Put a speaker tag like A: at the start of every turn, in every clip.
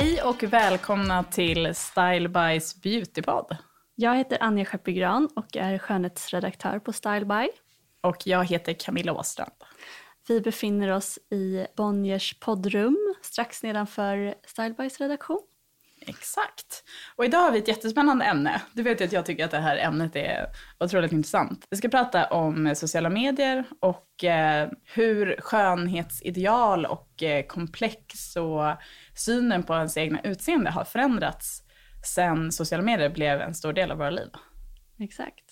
A: Hej och välkomna till Style Bys Beautypod.
B: Jag heter Anja Skeppegran och är skönhetsredaktör på Style By.
A: Och jag heter Camilla Åstrand.
B: Vi befinner oss i Bonniers poddrum strax nedanför Style Bys redaktion.
A: Exakt. Och idag har vi ett jättespännande ämne. Du vet ju att jag tycker att det här ämnet är otroligt intressant. Vi ska prata om sociala medier och eh, hur skönhetsideal och eh, komplex och synen på ens egna utseende har förändrats sen sociala medier blev en stor del av våra liv.
B: Exakt.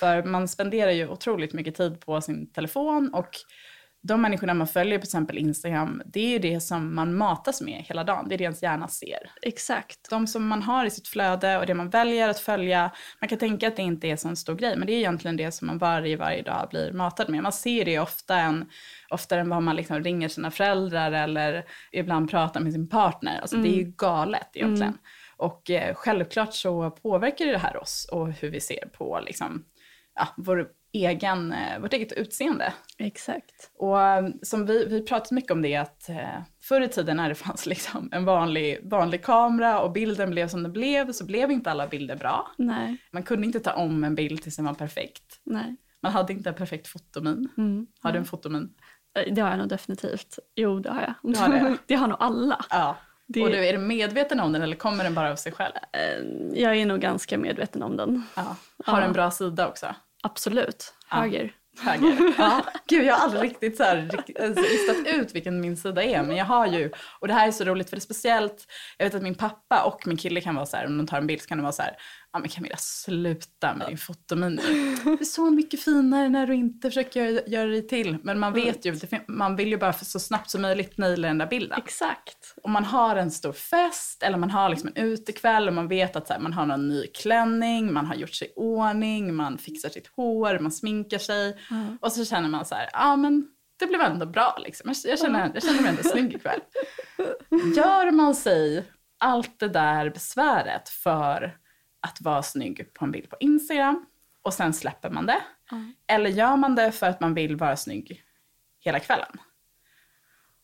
A: För man spenderar ju otroligt mycket tid på sin telefon och de människorna man följer på exempel Instagram, det är ju det som man matas med hela dagen. Det är det ens hjärna ser.
B: Exakt.
A: De som man har i sitt flöde och det man väljer att följa, man kan tänka att det inte är så en stor grej, men det är egentligen det som man varje, varje dag blir matad med. Man ser det ofta än, oftare än vad man liksom ringer sina föräldrar eller ibland pratar med sin partner. Alltså mm. det är ju galet egentligen. Mm. Och eh, självklart så påverkar det här oss och hur vi ser på liksom, ja, vår egen, eh, vårt eget utseende.
B: Exakt.
A: Och eh, som vi, vi pratat mycket om det att eh, förr i tiden när det fanns liksom en vanlig, vanlig kamera och bilden blev som den blev så blev inte alla bilder bra.
B: Nej.
A: Man kunde inte ta om en bild tills den var perfekt.
B: Nej.
A: Man hade inte en perfekt fotomin.
B: Mm.
A: Har du en fotomin?
B: Det har jag nog definitivt. Jo, det har jag.
A: Du har det?
B: det har nog alla.
A: Ja. Det... Och du, är du medveten om den eller kommer den bara av sig själv?
B: Jag är nog ganska medveten om den.
A: Ja. Har ja. en bra sida också?
B: Absolut. Höger.
A: Höger. Ja. Gud, jag har aldrig riktigt så här, alltså, listat ut vilken min sida är. Men jag har ju, och det här är så roligt för det är speciellt, jag vet att min pappa och min kille kan vara så här, om de tar en bild så kan de vara så här, ja men Camilla sluta med din fotomini. Det är så mycket finare när du inte försöker göra, göra dig till. Men man vet ju, man vill ju bara så snabbt som möjligt naila den där bilden.
B: Exakt.
A: Om man har en stor fest eller man har liksom en utekväll och man vet att här, man har någon ny klänning, man har gjort sig i ordning, man fixar sitt hår, man sminkar sig. Mm. Och så känner man så här, ja men det blev ändå bra liksom. Jag, känner, jag känner mig ändå snygg ikväll. Gör man sig allt det där besväret för att vara snygg på en bild på Instagram och sen släpper man det? Mm. Eller gör man det för att man vill vara snygg hela kvällen?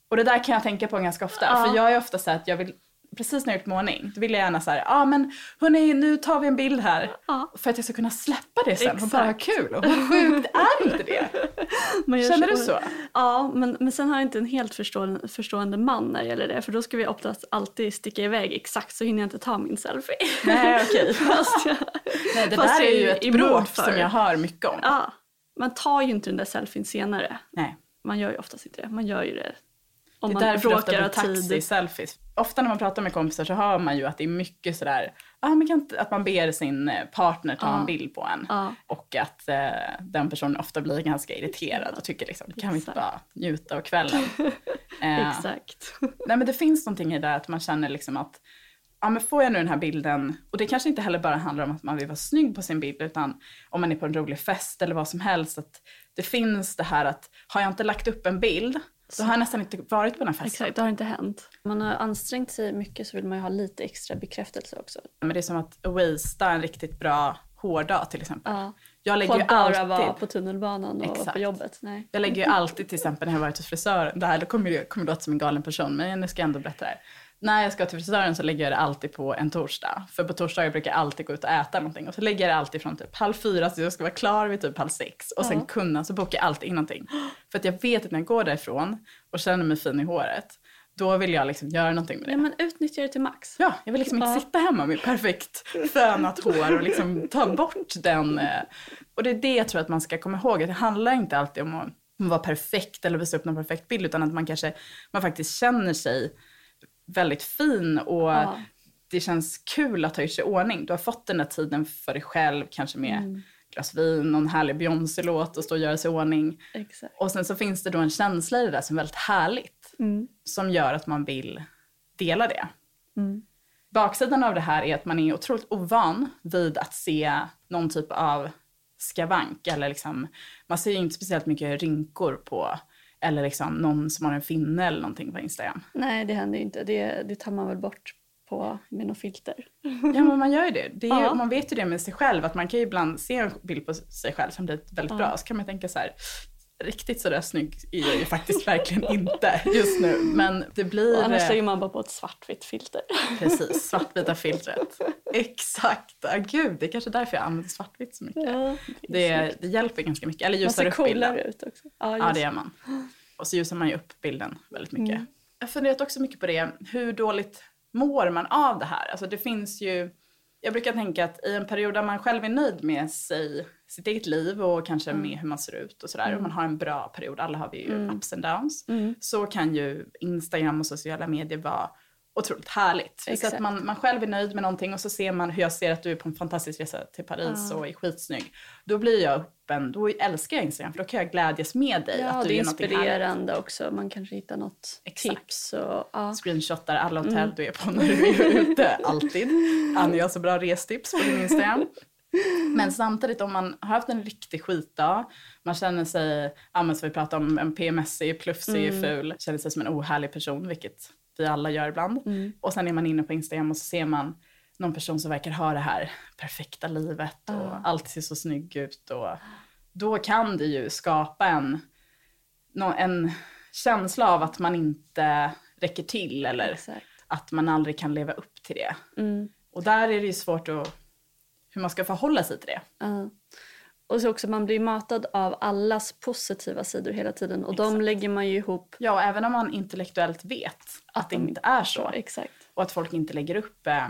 A: Och det där kan jag tänka på ganska ofta. Ja. För jag är ofta så att jag vill precis när jag gjort målning, då vill jag gärna så ja ah, men hörni nu tar vi en bild här. Ja. För att jag ska kunna släppa det sen Exakt. och bara ha kul. Och hur sjukt är inte det? Känner du så?
B: Ja, men, men sen har jag inte en helt förstående, förstående man när det gäller det. För då ska vi oftast alltid sticka iväg exakt så hinner jag inte ta min selfie.
A: Nej okej. Okay. Nej det där är ju ett bråk som jag hör mycket om.
B: Ja, man tar ju inte den där selfien senare.
A: Nej.
B: Man gör ju oftast inte det. Man gör ju det om
A: det är därför det ofta taxi-selfies. Ofta när man pratar med kompisar så hör man ju att det är mycket sådär, ah, man kan, att man ber sin eh, partner ta ja. en bild på en.
B: Ja.
A: Och att eh, den personen ofta blir ganska irriterad och tycker liksom, kan vi inte bara njuta av kvällen?
B: eh, Exakt.
A: nej men det finns någonting i det där att man känner liksom att ja men får jag nu den här bilden, och det kanske inte heller bara handlar om att man vill vara snygg på sin bild, utan om man är på en rolig fest eller vad som helst, att det finns det här att har jag inte lagt upp en bild då har jag nästan inte varit på den här festen.
B: Exakt, det har inte hänt. Man har ansträngt sig mycket så vill man ju ha lite extra bekräftelse också.
A: Men det är som att wastea en riktigt bra hårdag till exempel.
B: Ja.
A: Jag lägger
B: På
A: ju
B: bara
A: alltid...
B: vara på tunnelbanan och
A: Exakt.
B: på jobbet. Nej.
A: Jag lägger ju alltid till exempel när jag varit hos frisören, det här då kommer det låta som en galen person, men nu ska jag ändå berätta det här. När jag ska till frisören så lägger jag det alltid på en torsdag. För på torsdagar brukar jag alltid gå ut och äta någonting. Och så lägger jag det alltid från typ halv fyra så jag ska vara klar vid typ halv sex. Och sen kunna, så bokar jag alltid in någonting. För att jag vet att när jag går därifrån och känner mig fin i håret, då vill jag liksom göra någonting med det.
B: Ja, men utnyttja det till max.
A: Ja, jag vill liksom inte sitta hemma med perfekt fönat hår och liksom ta bort den. eh, Och det är det jag tror att man ska komma ihåg, att det handlar inte alltid om att vara perfekt eller visa upp någon perfekt bild, utan att man kanske, man faktiskt känner sig väldigt fin och
B: Ja.
A: det känns kul att ha gjort sig i ordning. Du har fått den där tiden för dig själv, kanske med
B: Mm.
A: glas vin, någon härlig Beyoncé-låt och stå och göra sig i ordning.
B: Exakt.
A: Och sen så finns det då en känsla i det där som är väldigt härligt,
B: Mm.
A: som gör att man vill dela det.
B: Mm.
A: Baksidan av det här är att man är otroligt ovan vid att se någon typ av skavank. Eller liksom, man ser ju inte speciellt mycket rynkor på, eller liksom någon som har en finne eller någonting på Instagram.
B: Nej, det händer ju inte. Det, det tar man väl bort på med något filter.
A: Ja men man gör ju det. det ju,
B: Ja.
A: Man vet ju det med sig själv, att man kan ju ibland se en bild på sig själv som blir väldigt bra. Så kan man tänka så här, riktigt sådär snygg är jag ju faktiskt verkligen inte just nu. Men det blir...
B: Och annars
A: eh,
B: lägger man bara på ett svartvitt filter.
A: Precis, svartvita filtret. Exakt. Ah, gud, det är kanske därför jag använder svartvitt så mycket.
B: Ja,
A: Det, det hjälper ganska mycket. Eller
B: man
A: ljusar
B: ser
A: upp bilden.
B: coolare ut också. Ja,
A: Ja, det gör man. Och så ljusar man ju upp bilden väldigt mycket.
B: Mm.
A: Jag har funderat också mycket på det. Hur dåligt mår man av det här? Alltså det finns ju... Jag brukar tänka att i en period där man själv är nöjd med sig, sitt eget liv och kanske
B: Mm.
A: med hur man ser ut och sådär. Och man har en bra period, alla har vi ju
B: Mm.
A: ups and downs.
B: Mm.
A: Så kan ju Instagram och sociala medier vara otroligt härligt. Så att
B: Exakt.
A: man, man själv är nöjd med någonting och så ser man hur jag ser att du är på en fantastisk resa till Paris och är skitsnygg. Då blir jag öppen, då älskar jag Instagram för då kan jag glädjas med dig.
B: Ja,
A: att du
B: det är inspirerande också. Man kanske hittar något
A: Exakt.
B: tips. Och, ja.
A: Screenshotar alla hotell
B: Mm.
A: du är på när du är ute, alltid. Annie har så bra restips på din Instagram. Men samtidigt om man har haft en riktig skitdag, man känner sig, ja men som vi pratade om, en PMSig, plufsig,
B: Mm.
A: ful, känner sig som en ohärlig person, vilket vi alla gör ibland.
B: Mm.
A: Och sen är man inne på Instagram och så ser man någon person som verkar ha det här perfekta livet och
B: Ja.
A: allt ser så snygg ut. Och då kan det ju skapa en, en känsla av att man inte räcker till eller
B: Exakt.
A: att man aldrig kan leva upp till det.
B: Mm.
A: Och där är det ju svårt att, hur man ska förhålla sig till det.
B: Ja. Och så också man blir matad av allas positiva sidor hela tiden och de
A: Exakt.
B: lägger man ju ihop.
A: Ja, även om man intellektuellt vet att det
B: de-
A: inte är så.
B: Exakt.
A: och att folk inte lägger upp. Eh,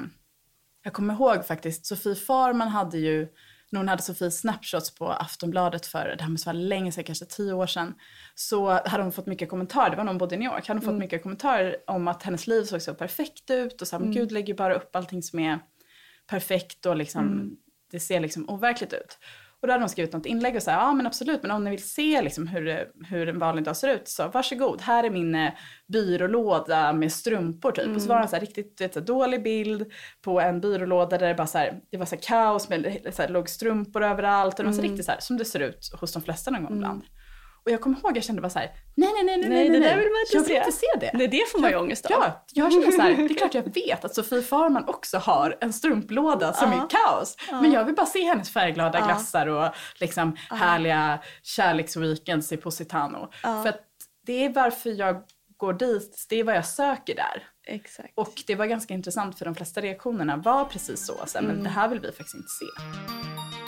A: jag kommer ihåg faktiskt, Sofie Farman hade ju, när hon hade Sofies snapshots på Aftonbladet för, det här måste vara länge sedan, kanske tio år sedan, så hade hon fått mycket kommentarer, det var när hon bodde i New York, hade hon fått mycket kommentarer om att hennes liv såg så perfekt ut och så här, men gud lägger bara upp allting som är perfekt och liksom, det ser liksom overkligt ut. Och då hade hon skrivit något inlägg och sa, ja men absolut, men om ni vill se liksom hur, hur en vanlig dag ser ut så varsågod, här är min eh, byrålåda med strumpor typ. Och så var det en så här riktigt vet, så här, dålig bild på en byrålåda där det bara så här, det var så kaos med så låg strumpor överallt. Och det var så riktigt så som det ser ut hos de flesta någon gång ibland. Och jag kommer ihåg, jag kände bara så här, nej nej nej nej
B: Nej, det
A: nej,
B: där vill man inte
A: jag vill
B: se.
A: inte se det.
B: Nej, det får man ju ångest av.
A: Ja, jag känner så här, det är klart jag vet att Sofie Farman också har en strumplåda som är kaos. Men jag vill bara se hennes färgglada glassar och liksom härliga kärleksweekends i Positano. För att det är varför jag går dit, det är vad jag söker där.
B: Exakt.
A: Och det var ganska intressant för de flesta reaktionerna var precis så. så här,
B: Mm.
A: Men det här vill vi faktiskt inte se.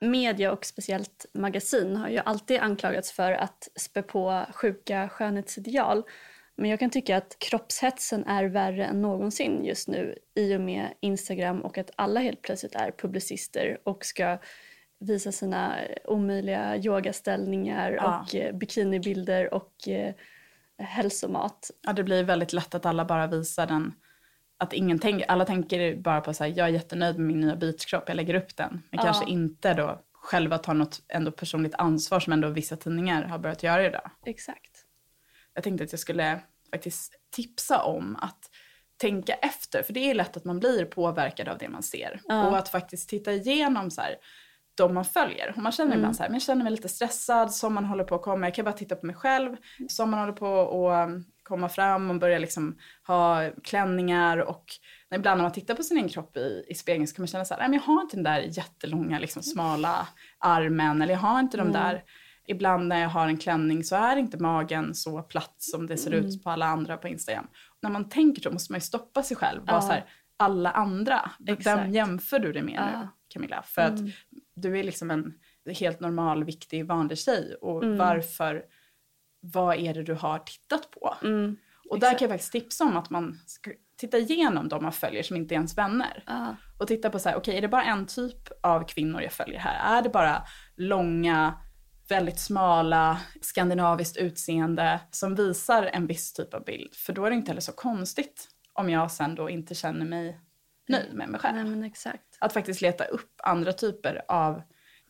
B: Media och speciellt magasin har ju alltid anklagats för att spä på sjuka skönhetsideal. Men jag kan tycka att kroppshetsen är värre än någonsin just nu i och med Instagram och att alla helt plötsligt är publicister och ska visa sina omöjliga yogaställningar
A: Ja.
B: och eh, bikinibilder och eh, hälsomat.
A: Ja, det blir väldigt lätt att alla bara visar den. Att ingen tänker, alla tänker bara på så här, jag är jättenöjd med min nya beachkropp, jag lägger upp den. Men
B: Ja.
A: kanske inte då själva tar något ändå personligt ansvar som ändå vissa tidningar har börjat göra idag.
B: Exakt.
A: Jag tänkte att jag skulle faktiskt tipsa om att tänka efter. För det är lätt att man blir påverkad av det man ser.
B: Ja.
A: Och att faktiskt titta igenom så här, de man följer. Och man känner
B: Mm.
A: ibland så här, men jag känner mig lite stressad, som man håller på att komma. Jag kan bara titta på mig själv, som man håller på att um, komma fram och börja liksom ha klänningar. Och ibland när man tittar på sin egen kropp i, i spegeln så kan man känna så här, nej men jag har inte den där jättelånga liksom, smala armen. Eller jag har inte de där Ibland när jag har en klänning så är inte magen så platt som det ser
B: Mm.
A: ut på alla andra på Instagram. när man tänker så måste man ju stoppa sig själv. Bara
B: Ja.
A: så här, alla andra,
B: Exakt.
A: vem jämför du dig med nu
B: Ja.
A: Camilla? För att du är liksom en helt normal, viktig, vanlig tjej. Och
B: Mm.
A: varför, vad är det du har tittat på?
B: Mm.
A: Och där
B: exakt.
A: kan jag faktiskt tipsa om att man ska titta igenom de man följer som inte är ens vänner.
B: Ja.
A: Och titta på så här, okej är det bara en typ av kvinnor jag följer här? Är det bara långa, väldigt smala, skandinaviskt utseende som visar en viss typ av bild? För då är det inte heller så konstigt om jag sen då inte känner mig nöjd med mig själv.
B: Nej men exakt.
A: Att faktiskt leta upp andra typer av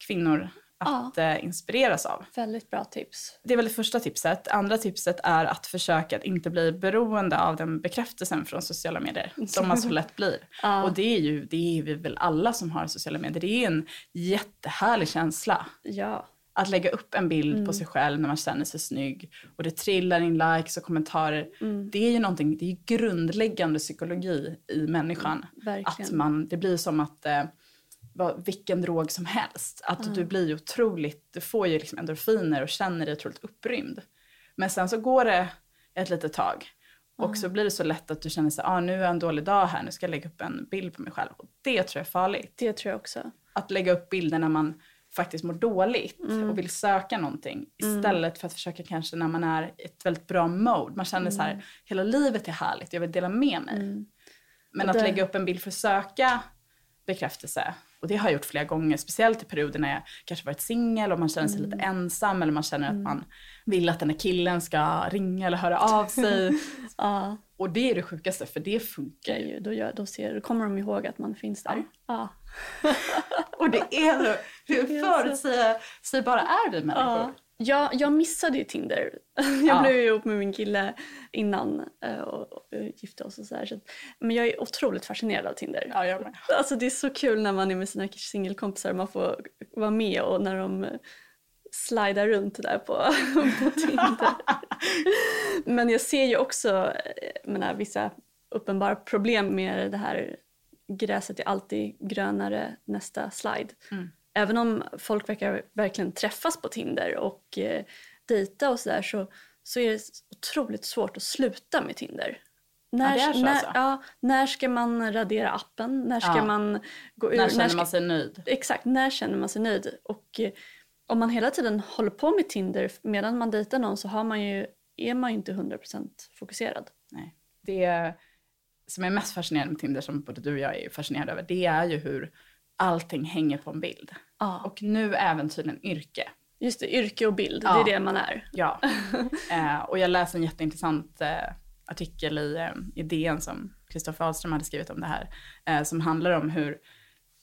A: kvinnor att eh, inspireras av.
B: Väldigt bra tips.
A: Det är väl det första tipset. Andra tipset är att försöka att inte bli beroende av den bekräftelsen från sociala medier som man så lätt blir.
B: Ja.
A: Och det är ju det är vi väl alla som har sociala medier. Det är en jättehärlig känsla
B: Ja.
A: Att lägga upp en bild
B: Mm.
A: på sig själv när man känner sig snygg och det trillar in likes och kommentarer.
B: Mm.
A: Det är ju någonting, det är grundläggande psykologi i människan.
B: verkligen.
A: Att man, det blir som att eh, vilken drog som helst. Att du blir ju otroligt, du får ju liksom endorfiner och känner dig otroligt upprymd. Men sen så går det ett litet tag. Och så blir det så lätt att du känner sig, ah, nu är en dålig dag här, nu ska jag lägga upp en bild på mig själv. Och det tror jag är farligt.
B: Det tror jag också.
A: Att lägga upp bilder när man faktiskt mår dåligt
B: Mm.
A: och vill söka någonting. Istället för att försöka kanske när man är i ett väldigt bra mode. Man känner så här, hela livet är härligt, jag vill dela med mig. Men
B: Mm. Och
A: att lägga upp en bild för att söka bekräftelse. Och det har jag gjort flera gånger, speciellt i perioder när jag kanske varit singel och man känner sig
B: Mm.
A: lite ensam eller man känner att man vill att den här killen ska ringa eller höra av sig.
B: Ja,
A: och det är det sjukaste för det funkar ju.
B: då, gör, då, ser, då kommer de ihåg att man finns där. Ja.
A: Och det är så, hur förutsägbara är vi människor?
B: Ja. Jag, missade ju Tinder. Jag
A: Ja.
B: blev ihop med min kille innan eh, och, gifte oss och så här. Men jag är otroligt fascinerad av Tinder.
A: Ja, jag med.
B: Alltså det är så kul när man är med sina singelkompisar och man får vara med och när de eh, slidar runt där på, på Tinder. Men jag ser ju också eh, menar, vissa uppenbara problem med det här gräset är alltid grönare nästa slide.
A: Mm.
B: Även om folk verkar verkligen träffas på Tinder och eh, dejta och sådär så, så är det otroligt svårt att sluta med Tinder. När,
A: så
B: när,
A: alltså?
B: ja, när ska man radera appen? När ska
A: Ja.
B: man gå ur?
A: När känner
B: ska,
A: man sig nöjd?
B: Exakt, när känner man sig nöjd? Och eh, om man hela tiden håller på med Tinder medan man dejtar någon så har man ju, är man ju inte 100% fokuserad.
A: Nej. Det som är mest fascinerande med Tinder, som både du och jag är fascinerade över, det är ju hur allting hänger på en bild.
B: Ja.
A: Och nu även tydligen yrke.
B: Just det, yrke och bild,
A: Ja.
B: det är det man är.
A: Ja. eh, och jag läste en jätteintressant eh, artikel i, eh, i DN som Kristoffer Ahlström hade skrivit om det här. Eh, som handlar om hur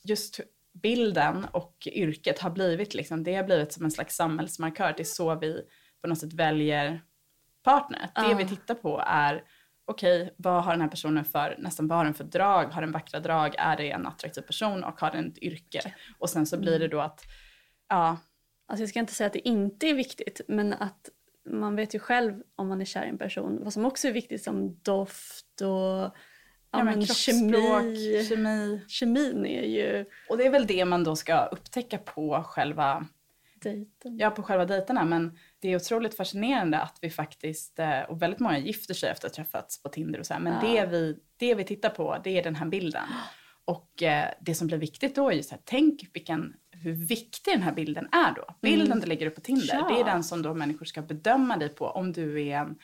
A: just bilden och yrket har blivit, liksom, det har blivit som en slags samhällsmarkör. Det är så vi på något sätt väljer partner. Det
B: Ja.
A: vi tittar på är okej, vad har den här personen för, nästan vad har den för drag? Har den vackra drag? Är det en attraktiv person? Och har den ett yrke? Och sen så blir det då att, ja,
B: Alltså jag ska inte säga att det inte är viktigt, men att man vet ju själv om man är kär i en person vad som också är viktigt som doft och ja,
A: men
B: kemi.
A: kemi.
B: Kemin är ju
A: Och det är väl det man då ska upptäcka på själva,
B: dejten.
A: ja, på själva dejterna. Men det är otroligt fascinerande att vi faktiskt, eh, och väldigt många gifter sig efter att ha träffats på Tinder och så här. Men
B: Ja.
A: det, vi, det vi tittar på, det är den här bilden. Och eh, det som blir viktigt då är ju så här, tänk vilken, hur viktig den här bilden är då. Bilden du lägger upp på Tinder,
B: Mm. Ja.
A: det är den som då människor ska bedöma dig på om du är en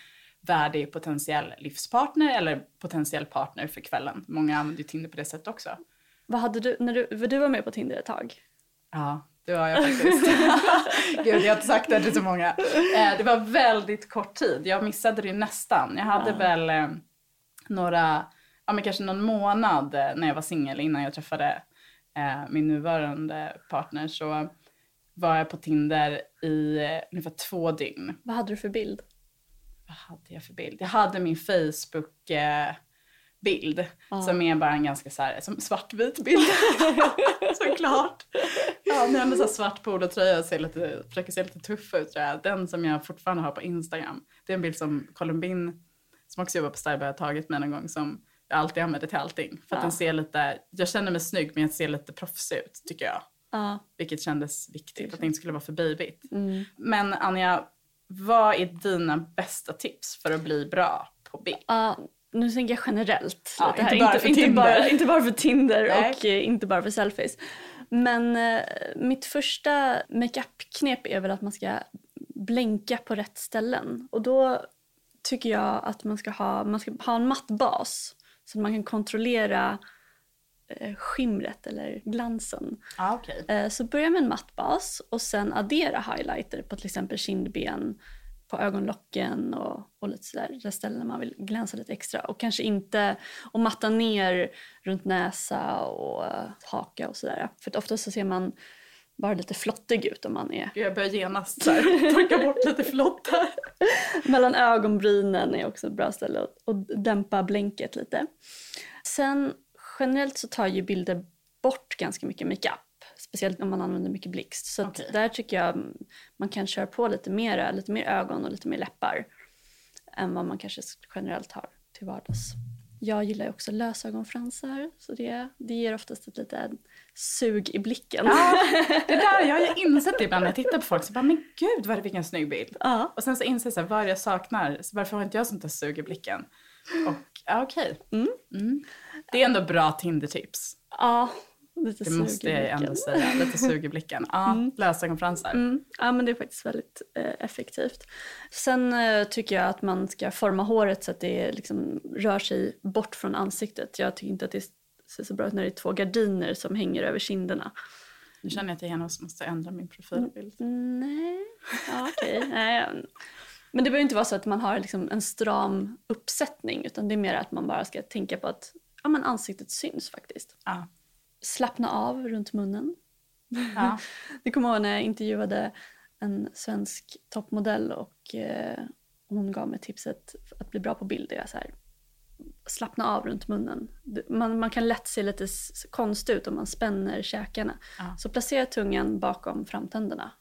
A: värdig potentiell livspartner eller potentiell partner för kvällen. Många använder ju Tinder på det sättet också.
B: Vad hade du, när du, för du var med på Tinder ett tag?
A: Ja, det var jag faktiskt. Gud, jag har inte sagt det till så många. Eh, det var väldigt kort tid. Jag missade det nästan. Jag hade väl eh, några, ja men kanske någon månad eh, när jag var singel innan jag träffade eh, min nuvarande partner så var jag på Tinder i eh, ungefär två dygn.
B: Vad hade du för bild?
A: Vad hade jag för bild? Jag hade min Facebook eh, bild som är bara en ganska så här, som svartvit bild. Såklart. Ja, jag hade så svart polotröja och ser lite, försöker se lite tuff ut tror jag. Den som jag fortfarande har på Instagram. Det är en bild som Columbin, som också jobbar på Starbucks, har tagit mig någon gång som jag alltid använder till allting. För
B: Ja.
A: den ser lite, jag känner mig snygg men jag ser lite proffsig ut tycker jag.
B: Ja.
A: Vilket kändes viktigt, att det inte skulle vara för babyigt.
B: Mm.
A: Men Anja, vad är dina bästa tips för att bli bra på bild?
B: Ja, nu tänker jag generellt.
A: Ja, inte bara för
B: inte,
A: Tinder.
B: bara, inte bara för Tinder
A: Nej.
B: och eh, inte bara för selfies. Men eh, mitt första makeup-knep är väl att man ska blänka på rätt ställen. Och då tycker jag att man ska ha, man ska ha en matt bas så att man kan kontrollera eh, skimret eller glansen.
A: Ja, okej.
B: Eh, Så börja med en matt bas och sen addera highlighter på till exempel kindben, på ögonlocken och, och lite sådär, där ställen man vill glänsa lite extra. Och kanske inte och matta ner runt näsa och eh, haka och sådär. För ofta så ser man bara lite flottig ut om man är...
A: Jag börjar genast så här, torka bort lite flott här.
B: Mellan ögonbrynen är också ett bra ställe att, att dämpa blänket lite. Sen generellt så tar ju bilder bort ganska mycket makeup. Speciellt om man använder mycket blixt. Så
A: Okej.
B: där tycker jag man kan köra på lite mer, lite mer ögon och lite mer läppar. Än vad man kanske generellt har till vardags. Jag gillar ju också lösögonfransar. Så det, det ger oftast ett litet sug i blicken.
A: Ja, det där, jag har ju insett det ibland när jag tittar på folk. Så bara, men gud vad det vilken snygg bild.
B: Ja.
A: Och sen så inser jag så här, vad jag saknar? Så varför har inte jag sånt där sug i blicken? Och ja, okej. Mm. Det är ändå bra Tinder-tips.
B: ja lite
A: Det måste jag ändå säga. Lite sug i blicken. Ja, lösögonfransar.
B: Mm. Ja, men det är faktiskt väldigt eh, effektivt. Sen eh, tycker jag att man ska forma håret så att det liksom rör sig bort från ansiktet. Jag tycker inte att det ser så bra ut när det är två gardiner som hänger över kinderna.
A: Nu känner jag att jag genast måste ändra min profilbild.
B: Nej, ja, okej. Ja. Men det behöver inte vara så att man har liksom en stram uppsättning utan det är mer att man bara ska tänka på att ja, men ansiktet syns faktiskt.
A: Ja.
B: Slappna av runt munnen.
A: Ja.
B: Det kommer jag ihåg när jag intervjuade en svensk toppmodell och eh, hon gav mig tipset att bli bra på bild. Är så här, slappna av runt munnen. Man, man kan lätt se lite konstigt ut om man spänner käkarna.
A: Ja.
B: Så placera tungan bakom framtänderna.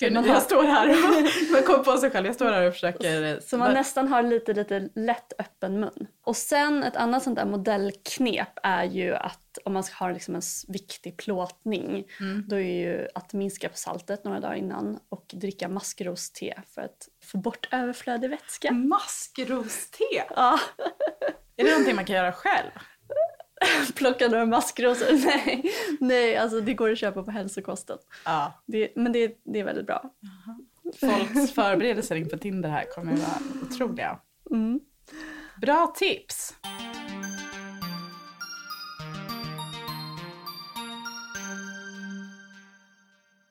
A: Gud,
B: man,
A: jag
B: har,
A: står här man kommer på sig själv. Jag står här och försöker...
B: så man nästan har lite, lite lätt öppen mun. Och sen ett annat sånt där modellknep är ju att om man ska ha liksom en viktig plåtning då är ju att minska på saltet några dagar innan och dricka maskroste för att få bort överflödig vätska.
A: Maskroste!
B: Ja,
A: Är det någonting man kan göra själv?
B: plocka några maskrosor. Nej, nej, alltså det går att köpa på hälsokosten.
A: Ja.
B: Det, men det, det är väldigt bra.
A: Folks förberedelser inför Tinder här kommer att vara otroliga.
B: Mm.
A: Bra tips!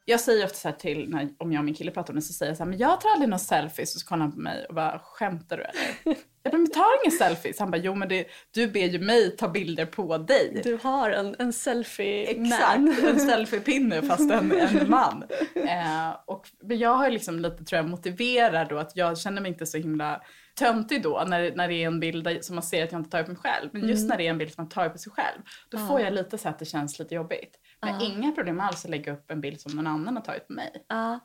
A: Jag säger ofta så till, när, om jag och min kille pratar om det, så säger jag så här, men jag tar aldrig några selfies. Och så kollar han på mig och bara, skämtar du eller? jag bara, men tar inga selfies. Han bara, jo men det, du ber ju mig ta bilder på dig.
B: Du har en, en selfie-man.
A: Exakt, en selfiepinne fast en, en man. Eh, och men jag har liksom lite, tror jag, motiverat då att jag känner mig inte så himla töntig då när, när det är en bild som man ser att jag inte tar upp mig själv. Men just när det är en bild som man tar upp på sig själv, då får jag lite så att det känns lite jobbigt. Men inga problem alls att lägga upp en bild som någon annan har tagit på mig.
B: Ja.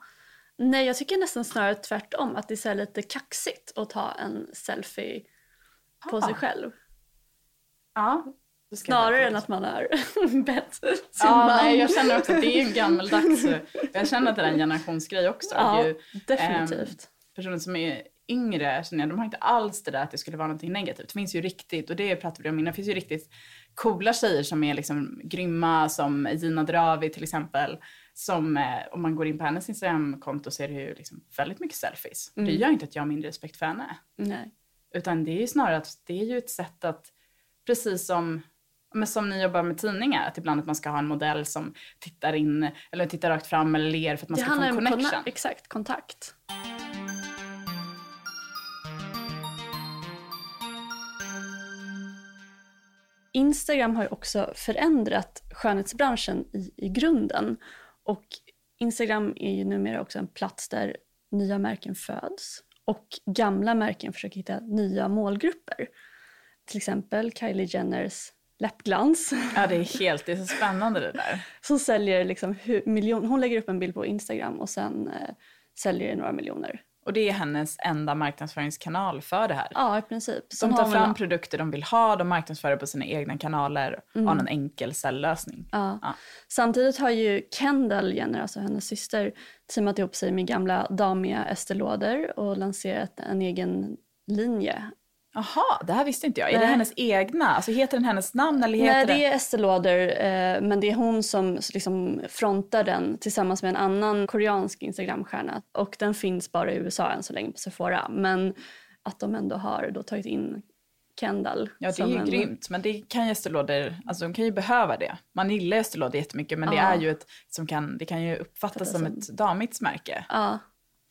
B: Nej, jag tycker nästan snarare tvärtom. Att det är lite kaxigt att ta en selfie på
A: Ah.
B: sig själv.
A: Ja. jag
B: Snarare än att man har bett sin
A: Ja,
B: man.
A: nej, jag känner också att det är en gammeldags... Jag känner att det är en generationsgrej också.
B: Ja,
A: Ju,
B: definitivt.
A: ehm, personer som är yngre, känner jag, de har inte alls det där att det skulle vara någonting negativt. Det finns ju riktigt, och det pratade vi om innan, det finns ju riktigt coola tjejer som är liksom grymma, som Gina Dravi till exempel. Som, eh, om man går in på hennes Instagramkonto så är det ju liksom väldigt mycket selfies. Det gör inte att jag har mindre respekt för henne.
B: Nej.
A: Utan det är ju snarare att det är ju ett sätt att, precis som, men som ni jobbar med tidningar, att ibland att man ska ha en modell som tittar in, eller tittar rakt fram eller ler för att man
B: Det
A: ska få en connection.
B: exakt, kontakt. Instagram har ju också förändrat skönhetsbranschen i, i grunden. Och Instagram är ju numera också en plats där nya märken föds och gamla märken försöker hitta nya målgrupper. Till exempel Kylie Jenners läppglans
A: Ja, det är helt, det är så spännande det där.
B: som säljer liksom miljon, hon lägger upp en bild på Instagram och sen eh, säljer det några miljoner.
A: Och det är hennes enda marknadsföringskanal för det här.
B: Ja, i princip. Sen
A: De tar fram
B: en-
A: produkter de vill ha, de marknadsför det på sina egna kanaler och har en enkel säljlösning.
B: Mm. Ja.
A: Ja.
B: Samtidigt har ju Kendall Jenner, alltså hennes syster, teamat ihop sig med gamla Damia Estée Lauder och lanserat en egen linje.
A: Jaha, det här visste inte jag. Är det
B: Nej.
A: hennes egna? Alltså heter den hennes namn eller heter
B: Nej,
A: det?
B: det är Estée Lauder, eh, men det är hon som liksom frontar den tillsammans med en annan koreansk Instagramstjärna. Och den finns bara i USA än så länge på Sephora. Men att de ändå har då tagit in Kendall.
A: Ja, det är ju
B: en-
A: grymt. Men det kan ju Estée alltså de kan ju behöva det. Man gillar Estée Lauder jättemycket, men det
B: Ja.
A: är ju ett, som kan, det kan ju uppfattas
B: Fattas
A: som
B: som-
A: ett damigt märke.
B: Ja,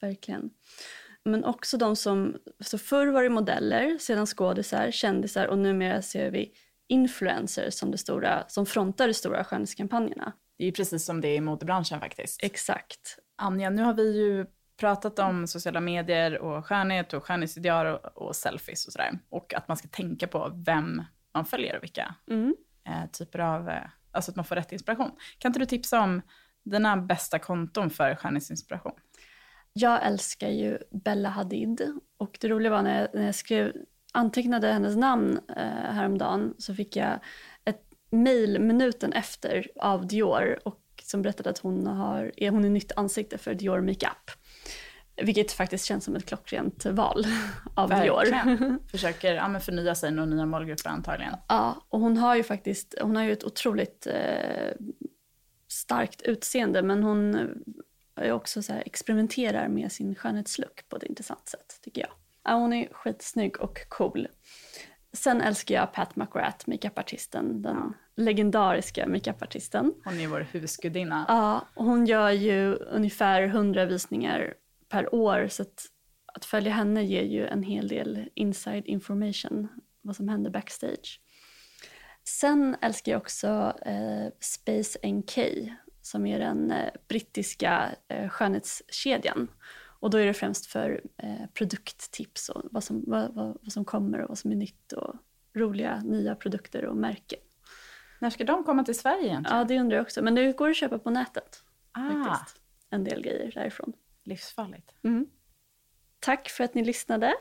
B: verkligen. Men också de som, så förr var det modeller, sedan skådisar, kändisar och numera ser vi influencers som, det stora, som frontar de stora skönhetskampanjerna.
A: Det är ju precis som det är i modebranschen faktiskt.
B: Exakt.
A: Anja, nu har vi ju pratat om sociala medier och skönhet och skönhetsideal och, och selfies och sådär. Och att man ska tänka på vem man följer och vilka
B: Mm.
A: eh, typer av, eh, alltså att man får rätt inspiration. Kan inte du tipsa om dina bästa konton för skönhetsinspiration?
B: Jag älskar ju Bella Hadid och det roliga var när jag, när jag skrev, antecknade hennes namn eh, häromdagen så fick jag ett mejl minuten efter av Dior och som berättade att hon, har, är, hon är nytt ansikte för Dior Makeup. Vilket faktiskt känns som ett klockrent val av Dior.
A: Verkligen. Försöker ja, förnya sig och nya målgrupper antagligen.
B: Ja, och hon har ju faktiskt hon har ju ett otroligt eh, starkt utseende men hon är också så här, experimenterar med sin skönhetslook på ett intressant sätt tycker jag. Ja, hon är skitsnygg och cool. Sen älskar jag Pat McGrath, makeupartisten, den legendariska makeupartisten.
A: Hon är vår husgudinna.
B: Ja, och hon gör ju ungefär 100 visningar per år så att, att följa henne ger ju en hel del inside information vad som händer backstage. Sen älskar jag också eh, Space NK som är den eh, brittiska eh, skönhetskedjan. Och då är det främst för eh, produkttips och vad som, vad, vad, vad som kommer och vad som är nytt och roliga nya produkter och märken.
A: När ska de komma till Sverige egentligen?
B: Ja, det undrar jag också. Men det går att köpa på nätet
A: ah,
B: faktiskt. En del grejer därifrån.
A: livsfarligt.
B: Tack för att ni lyssnade.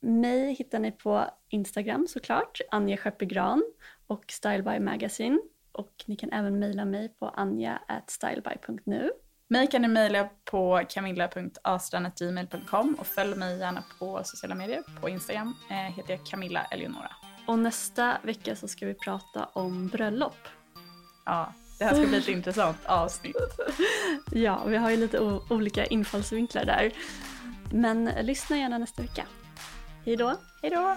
B: Mig hittar ni på Instagram såklart, Anja Skeppegran och Style by Magazine. Och ni kan även mejla mig på anja.styleby.nu.
A: Mig kan ni mejla på camilla.astran.gmail.com och följ mig gärna på sociala medier. På Instagram eh, heter jag Camilla Eleonora.
B: Och nästa vecka så ska vi prata om bröllop.
A: Ja, det här ska bli ett intressant avsnitt.
B: Ja, vi har ju lite olika infallsvinklar där. Men lyssna gärna nästa vecka. Hej då!
A: Hej då!